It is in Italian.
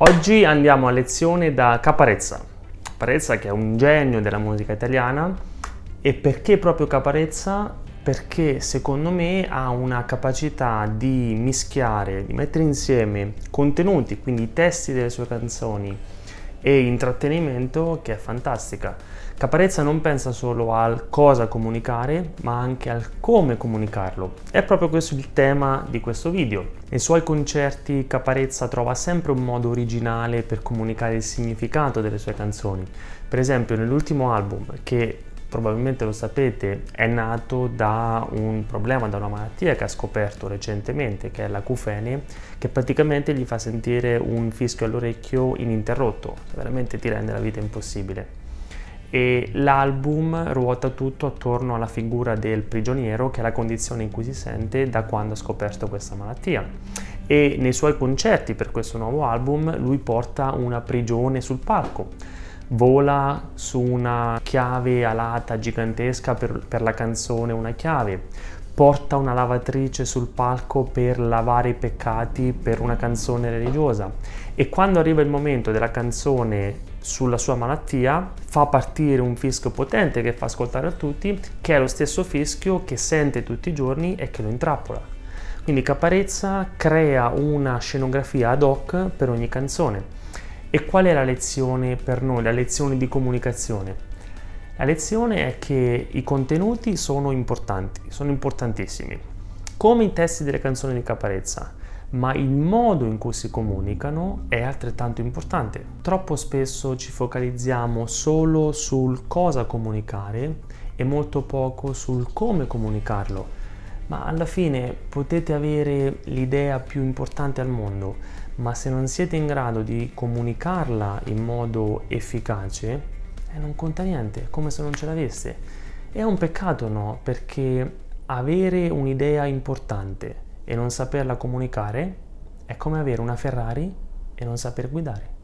Oggi andiamo a lezione da Caparezza. Caparezza che è un genio della musica italiana e perché proprio Caparezza? Perché secondo me ha una capacità di mischiare, di mettere insieme contenuti, quindi i testi delle sue canzoni e intrattenimento che è fantastica. Caparezza non pensa solo al cosa comunicare, ma anche al come comunicarlo. È proprio questo il tema di questo video. Nei suoi concerti Caparezza trova sempre un modo originale per comunicare il significato delle sue canzoni. Per esempio nell'ultimo album, che probabilmente lo sapete, è nato da un problema, da una malattia che ha scoperto recentemente, che è l'acufene, che praticamente gli fa sentire un fischio all'orecchio ininterrotto, veramente ti rende la vita impossibile. E l'album ruota tutto attorno alla figura del prigioniero, che è la condizione in cui si sente da quando ha scoperto questa malattia. E nei suoi concerti per questo nuovo album lui porta una prigione sul palco vola su una chiave alata gigantesca per, per, la canzone Una chiave, porta una lavatrice sul palco per lavare i peccati per una canzone religiosa e quando arriva il momento della canzone sulla sua malattia fa partire un fischio potente che fa ascoltare a tutti che è lo stesso fischio che sente tutti i giorni e che lo intrappola. Quindi Caparezza crea una scenografia ad hoc per ogni canzone e qual è la lezione per noi, la lezione di comunicazione? La lezione è che i contenuti sono importanti, sono importantissimi, come i testi delle canzoni di Caparezza, ma il modo in cui si comunicano è altrettanto importante. Troppo spesso ci focalizziamo solo sul cosa comunicare e molto poco sul come comunicarlo, ma alla fine potete avere l'idea più importante al mondo, ma se non siete in grado di comunicarla in modo efficace, eh, non conta niente, è come se non ce l'aveste. È un peccato, no? Perché avere un'idea importante e non saperla comunicare è come avere una Ferrari e non saper guidare.